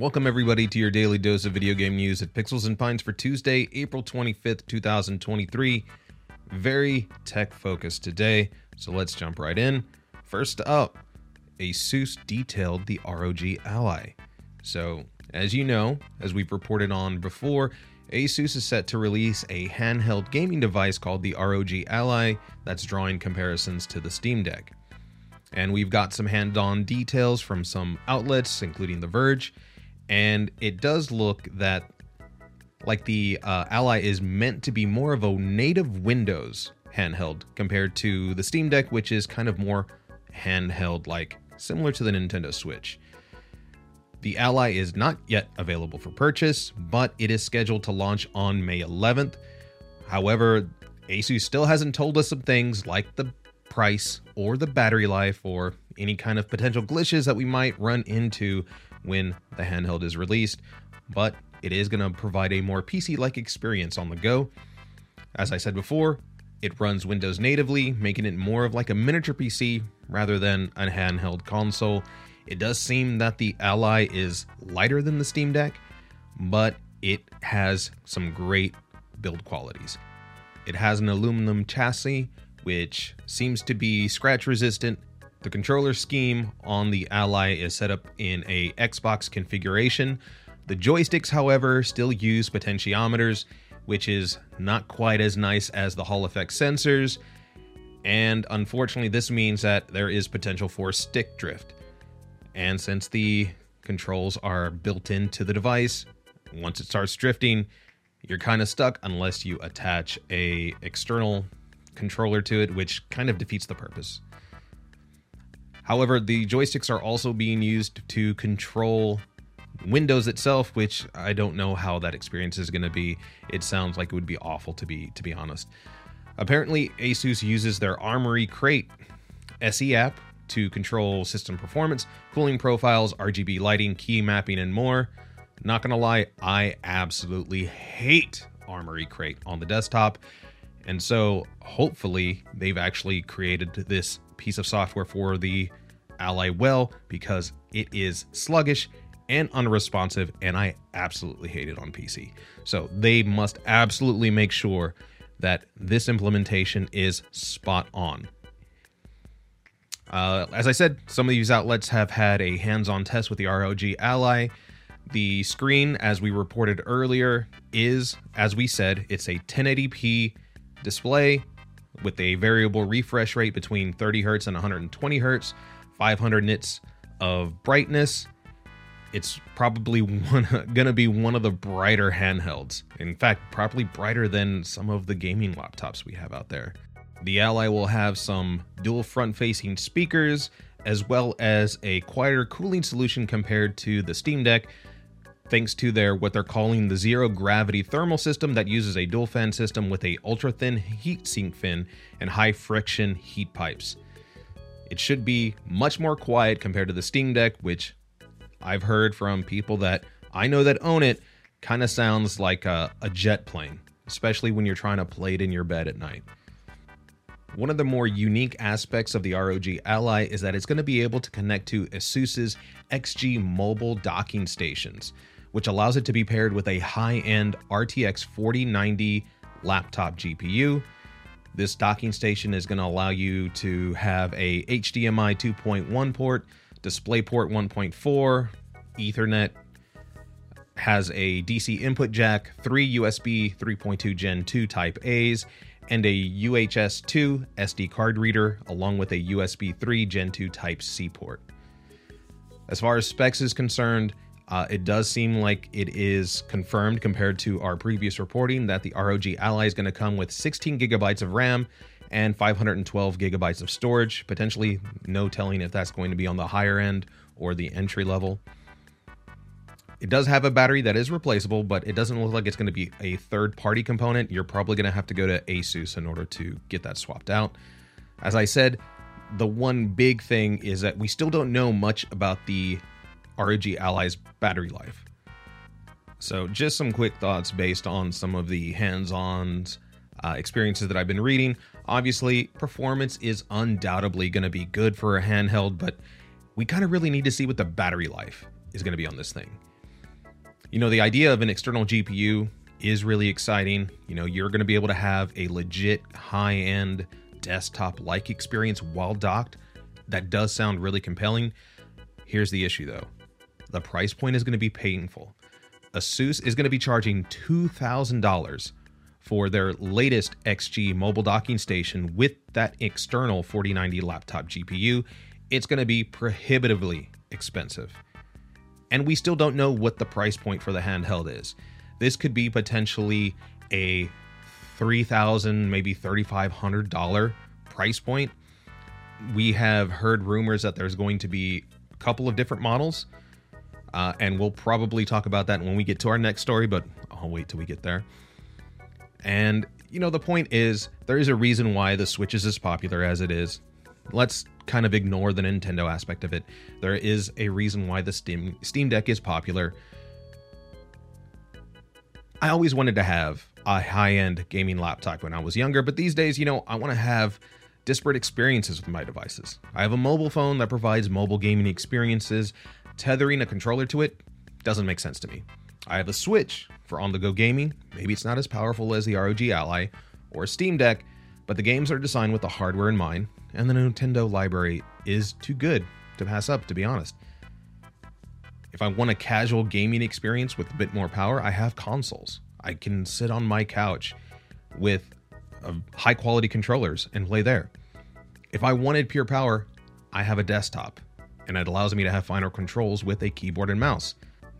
Welcome, everybody, to your daily dose of video game news at Pixels and Pints for Tuesday, April 25th, 2023. Very tech focused today, so let's jump right in. First up, Asus detailed the ROG Ally. So, as you know, as we've reported on before, Asus is set to release a handheld gaming device called the ROG Ally that's drawing comparisons to the Steam Deck. And we've got some hand on details from some outlets, including The Verge, and it does look that like the uh, Ally is meant to be more of a native Windows handheld compared to the Steam Deck, which is kind of more handheld like, similar to the Nintendo Switch. The Ally is not yet available for purchase, but it is scheduled to launch on May 11th. However, Asus still hasn't told us some things like the price or the battery life or any kind of potential glitches that we might run into when the handheld is released, but it is going to provide a more PC like experience on the go. As I said before, it runs Windows natively, making it more of like a miniature PC rather than a handheld console. It does seem that the Ally is lighter than the Steam Deck, but it has some great build qualities. It has an aluminum chassis, which seems to be scratch resistant. The controller scheme on the Ally is set up in a Xbox configuration. The joysticks, however, still use potentiometers, which is not quite as nice as the Hall effect sensors. And unfortunately, this means that there is potential for stick drift. And since the controls are built into the device, once it starts drifting, you're kind of stuck unless you attach a external controller to it, which kind of defeats the purpose. However, the joysticks are also being used to control Windows itself, which I don't know how that experience is going to be. It sounds like it would be awful to be to be honest. Apparently, Asus uses their Armoury Crate SE app to control system performance, cooling profiles, RGB lighting, key mapping, and more. Not gonna lie, I absolutely hate Armoury Crate on the desktop. And so hopefully they've actually created this piece of software for the Ally well because it is sluggish and unresponsive, and I absolutely hate it on PC. So they must absolutely make sure that this implementation is spot on. Uh, as I said, some of these outlets have had a hands on test with the ROG Ally. The screen, as we reported earlier, is, as we said, it's a 1080p display with a variable refresh rate between 30 hertz and 120 hertz, 500 nits of brightness. It's probably one, gonna be one of the brighter handhelds. In fact, probably brighter than some of the gaming laptops we have out there. The Ally will have some dual front facing speakers, as well as a quieter cooling solution compared to the Steam Deck, thanks to their what they're calling the zero gravity thermal system that uses a dual fan system with a ultra thin heat sink fin and high friction heat pipes. It should be much more quiet compared to the Steam Deck, which I've heard from people that I know that own it kind of sounds like a, a jet plane, especially when you're trying to play it in your bed at night. One of the more unique aspects of the ROG Ally is that it's going to be able to connect to ASUS's XG mobile docking stations, which allows it to be paired with a high end RTX 4090 laptop GPU. This docking station is going to allow you to have a HDMI 2.1 port, DisplayPort 1.4, Ethernet, has a DC input jack, three USB 3.2 Gen 2 Type A's, and a UHS 2 SD card reader, along with a USB 3 Gen 2 Type C port. As far as specs is concerned, uh, it does seem like it is confirmed compared to our previous reporting that the ROG Ally is going to come with 16 gigabytes of RAM and 512 gigabytes of storage. Potentially, no telling if that's going to be on the higher end or the entry level. It does have a battery that is replaceable, but it doesn't look like it's going to be a third party component. You're probably going to have to go to Asus in order to get that swapped out. As I said, the one big thing is that we still don't know much about the ROG Ally's battery life. So, just some quick thoughts based on some of the hands on uh, experiences that I've been reading. Obviously, performance is undoubtedly going to be good for a handheld, but we kind of really need to see what the battery life is going to be on this thing. You know, the idea of an external GPU is really exciting. You know, you're going to be able to have a legit high end desktop like experience while docked. That does sound really compelling. Here's the issue though the price point is going to be painful. Asus is going to be charging $2,000 for their latest XG mobile docking station with that external 4090 laptop GPU. It's going to be prohibitively expensive. And we still don't know what the price point for the handheld is. This could be potentially a 3,000, maybe $3,500 price point. We have heard rumors that there's going to be a couple of different models. Uh, and we'll probably talk about that when we get to our next story, but I'll wait till we get there. And, you know, the point is, there is a reason why the Switch is as popular as it is. Let's kind of ignore the Nintendo aspect of it. There is a reason why the Steam, Steam Deck is popular. I always wanted to have a high end gaming laptop when I was younger, but these days, you know, I want to have disparate experiences with my devices. I have a mobile phone that provides mobile gaming experiences. Tethering a controller to it doesn't make sense to me. I have a Switch for on the go gaming. Maybe it's not as powerful as the ROG Ally or Steam Deck, but the games are designed with the hardware in mind, and the Nintendo library is too good to pass up, to be honest. If I want a casual gaming experience with a bit more power, I have consoles. I can sit on my couch with uh, high quality controllers and play there. If I wanted pure power, I have a desktop, and it allows me to have finer controls with a keyboard and mouse.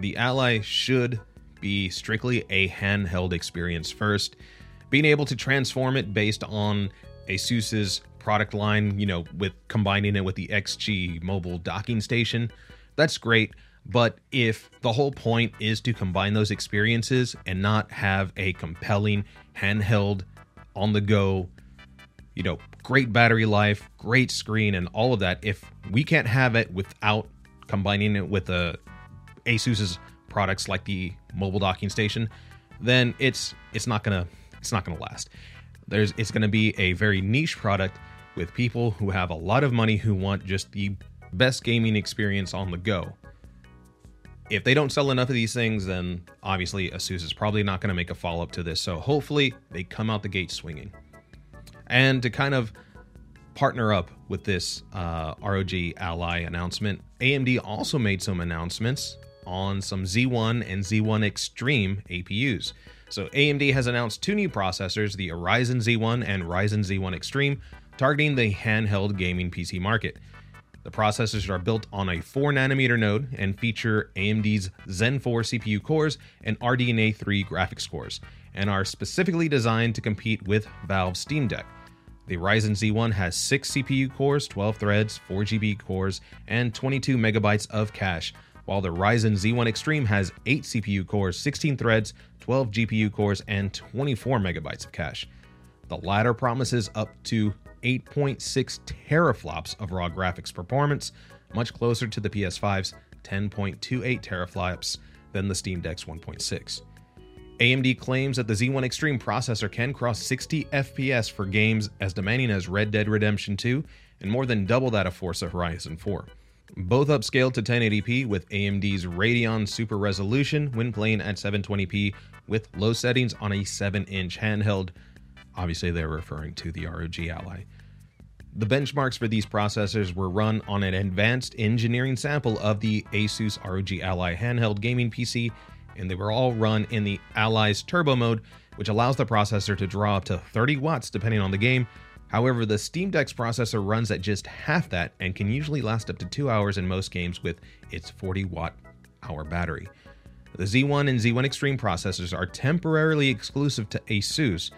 The Ally should be strictly a handheld experience first. Being able to transform it based on Asus's product line, you know, with combining it with the XG mobile docking station, that's great. But if the whole point is to combine those experiences and not have a compelling handheld on the go, you know, great battery life, great screen, and all of that, if we can't have it without combining it with a Asus's products like the mobile docking station, then it's it's not gonna it's not gonna last. There's it's gonna be a very niche product with people who have a lot of money who want just the best gaming experience on the go if they don't sell enough of these things, then obviously Asus is probably not going to make a follow up to this. So hopefully they come out the gate swinging. And to kind of partner up with this uh, ROG Ally announcement, AMD also made some announcements on some Z1 and Z1 Extreme APUs. So AMD has announced two new processors, the Ryzen Z1 and Ryzen Z1 Extreme, targeting the handheld gaming PC market. The processors are built on a 4 nanometer node and feature AMD's Zen 4 CPU cores and RDNA 3 graphics cores, and are specifically designed to compete with Valve's Steam Deck. The Ryzen Z1 has 6 CPU cores, 12 threads, 4 GPU cores, and 22 megabytes of cache, while the Ryzen Z1 Extreme has 8 CPU cores, 16 threads, 12 GPU cores, and 24 megabytes of cache. The latter promises up to 8.6 teraflops of raw graphics performance, much closer to the PS5's 10.28 teraflops than the Steam Deck's 1.6. AMD claims that the Z1 Extreme processor can cross 60 FPS for games as demanding as Red Dead Redemption 2 and more than double that of Forza Horizon 4. Both upscaled to 1080p with AMD's Radeon Super Resolution when playing at 720p with low settings on a 7 inch handheld Obviously, they're referring to the ROG Ally. The benchmarks for these processors were run on an advanced engineering sample of the Asus ROG Ally handheld gaming PC, and they were all run in the Ally's turbo mode, which allows the processor to draw up to 30 watts depending on the game. However, the Steam Deck's processor runs at just half that and can usually last up to 2 hours in most games with its 40 watt hour battery. The Z1 and Z1 Extreme processors are temporarily exclusive to Asus,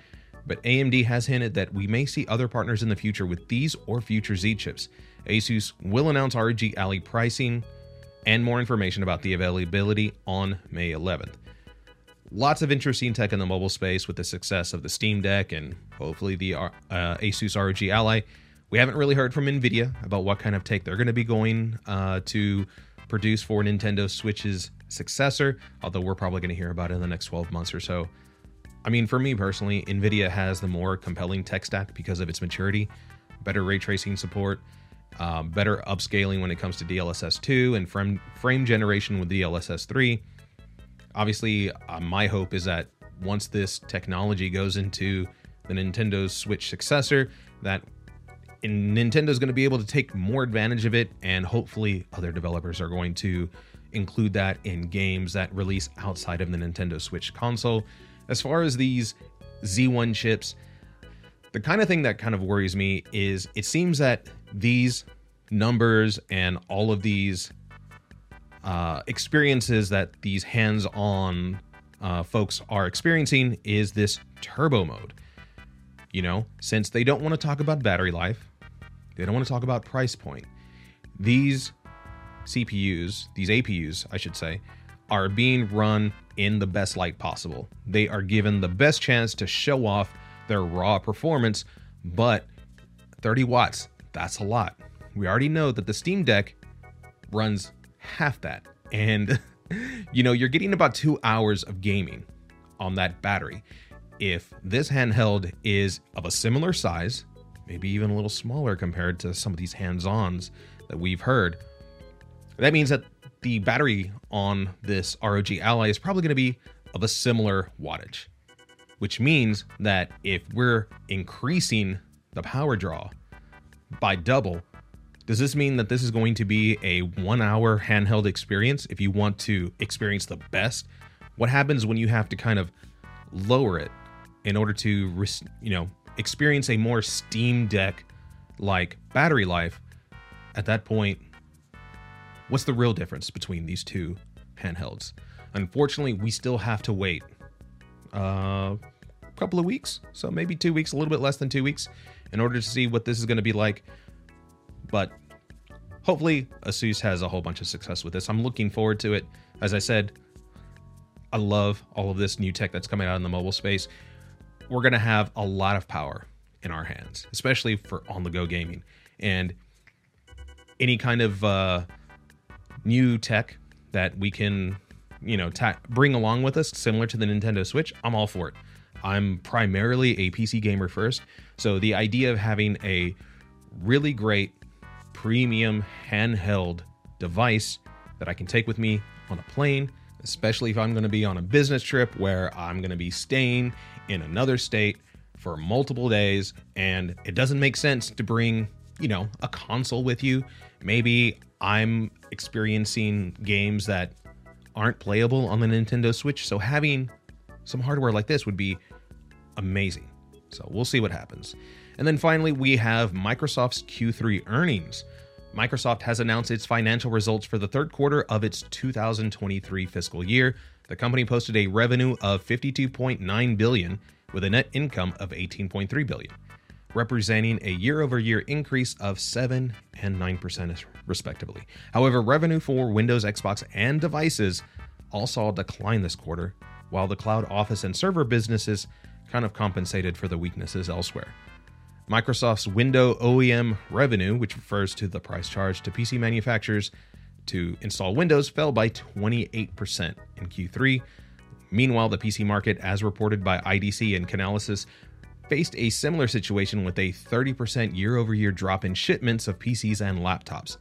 but AMD has hinted that we may see other partners in the future with these or future Z chips. Asus will announce ROG Ally pricing and more information about the availability on May 11th. Lots of interesting tech in the mobile space with the success of the Steam Deck and hopefully the uh, Asus ROG Ally. We haven't really heard from Nvidia about what kind of tech they're going to be going uh, to produce for Nintendo Switch's successor, although we're probably going to hear about it in the next 12 months or so. I mean, for me personally, NVIDIA has the more compelling tech stack because of its maturity, better ray tracing support, um, better upscaling when it comes to DLSS 2 and frame, frame generation with DLSS 3. obviously, uh, my hope is that once this technology goes into the Nintendo Switch successor, that Nintendo's going to be able to take more advantage of it, and hopefully, other developers are going to include that in games that release outside of the Nintendo Switch console. As far as these Z1 chips, the kind of thing that kind of worries me is it seems that these numbers and all of these uh, experiences that these hands on uh, folks are experiencing is this turbo mode. You know, since they don't want to talk about battery life, they don't want to talk about price point. These CPUs, these APUs, I should say, are being run in the best light possible. They are given the best chance to show off their raw performance, but 30 watts, that's a lot. We already know that the Steam Deck runs half that. And, you know, you're getting about two hours of gaming on that battery. If this handheld is of a similar size, maybe even a little smaller compared to some of these hands ons that we've heard, that means that the battery on this ROG Ally is probably going to be of a similar wattage, which means that if we're increasing the power draw by double, does this mean that this is going to be a one hour handheld experience if you want to experience the best? What happens when you have to kind of lower it in order to, you know, experience a more Steam Deck like battery life? At that point, what's the real difference between these two handhelds? Unfortunately, we still have to wait uh, couple of weeks, so maybe two weeks, a little bit less than two weeks, in order to see what this is going to be like. But hopefully, Asus has a whole bunch of success with this. I'm looking forward to it. As I said, I love all of this new tech that's coming out in the mobile space. We're going to have a lot of power in our hands, especially for on the go gaming. And any kind of uh, new tech that we can, you know, ta- bring along with us, similar to the Nintendo Switch, I'm all for it. I'm primarily a PC gamer first. So the idea of having a really great premium handheld device that I can take with me on a plane, especially if I'm going to be on a business trip where I'm going to be staying in another state for multiple days and it doesn't make sense to bring, you know, a console with you. Maybe I'm experiencing games that aren't playable on the Nintendo Switch, so having some hardware like this would be amazing. So we'll see what happens. And then finally, we have Microsoft's Q3 earnings. Microsoft has announced its financial results for the third quarter of its 2023 fiscal year. The company posted a revenue of 52.9 billion with a net income of 18.3 billion, representing a year-over-year increase of 7 and 9% respectively. However, revenue for Windows, Xbox, and devices all saw a decline this quarter, while the cloud office and server businesses kind of compensated for the weaknesses elsewhere. Microsoft's Window OEM revenue, which refers to the price charged to PC manufacturers to install Windows, fell by 28% in Q3. Meanwhile, the PC market, as reported by IDC and Canalys, faced a similar situation with a 30% year over year drop in shipments of PCs and laptops.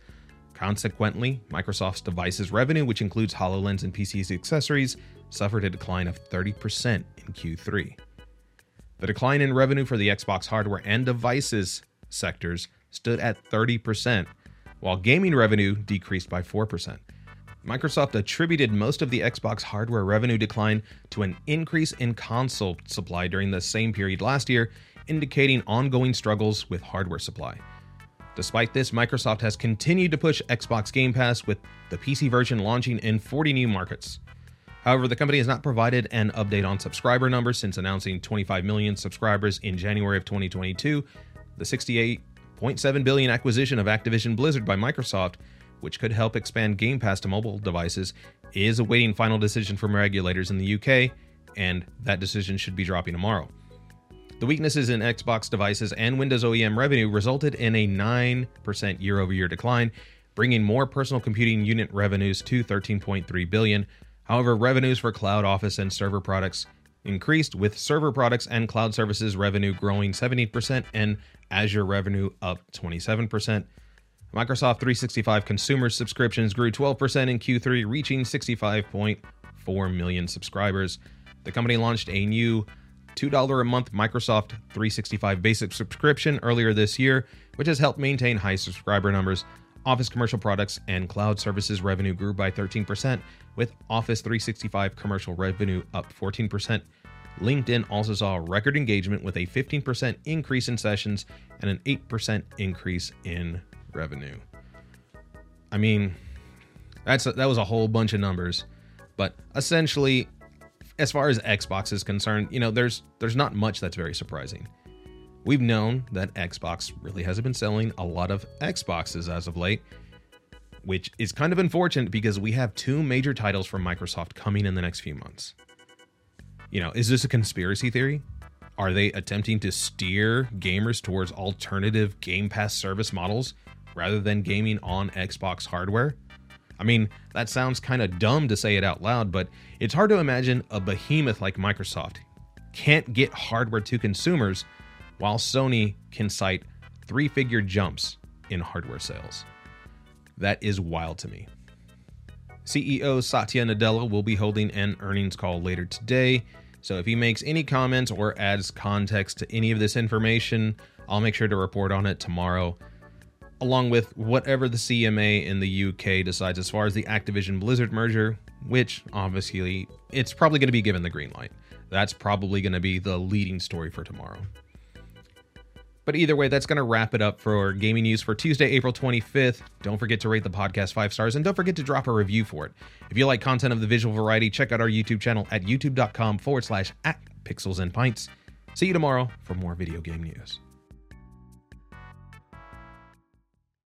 Consequently, Microsoft's devices revenue, which includes HoloLens and PCs accessories, suffered a decline of 30% in Q3. The decline in revenue for the Xbox hardware and devices sectors stood at 30%, while gaming revenue decreased by 4%. Microsoft attributed most of the Xbox hardware revenue decline to an increase in console supply during the same period last year, indicating ongoing struggles with hardware supply. Despite this, Microsoft has continued to push Xbox Game Pass with the PC version launching in 40 new markets. However, the company has not provided an update on subscriber numbers since announcing 25 million subscribers in January of 2022. The 68.7 billion acquisition of Activision Blizzard by Microsoft, which could help expand Game Pass to mobile devices, is awaiting final decision from regulators in the UK, and that decision should be dropping tomorrow. The weaknesses in Xbox devices and Windows OEM revenue resulted in a 9% year-over-year decline, bringing more personal computing unit revenues to 13.3 billion, However, revenues for cloud office and server products increased, with server products and cloud services revenue growing 70% and Azure revenue up 27%. Microsoft 365 consumer subscriptions grew 12% in Q3, reaching 65.4 million subscribers. The company launched a new $2 a month Microsoft 365 basic subscription earlier this year, which has helped maintain high subscriber numbers. Office commercial products and cloud services revenue grew by 13%, with Office 365 commercial revenue up 14%. LinkedIn also saw record engagement with a 15% increase in sessions and an 8% increase in revenue. I mean, that's a, that was a whole bunch of numbers, but essentially as far as Xbox is concerned, you know, there's there's not much that's very surprising. We've known that Xbox really hasn't been selling a lot of Xboxes as of late, which is kind of unfortunate because we have two major titles from Microsoft coming in the next few months. You know, is this a conspiracy theory? Are they attempting to steer gamers towards alternative Game Pass service models rather than gaming on Xbox hardware? I mean, that sounds kind of dumb to say it out loud, but it's hard to imagine a behemoth like Microsoft can't get hardware to consumers while Sony can cite three figure jumps in hardware sales. That is wild to me. CEO Satya Nadella will be holding an earnings call later today. So if he makes any comments or adds context to any of this information, I'll make sure to report on it tomorrow along with whatever the CMA in the UK decides as far as the Activision Blizzard merger, which obviously it's probably going to be given the green light. That's probably going to be the leading story for tomorrow. But either way, that's going to wrap it up for gaming news for Tuesday, April 25th. Don't forget to rate the podcast five stars and don't forget to drop a review for it. If you like content of the visual variety, check out our YouTube channel at youtube.com forward slash at pixels and pints. See you tomorrow for more video game news.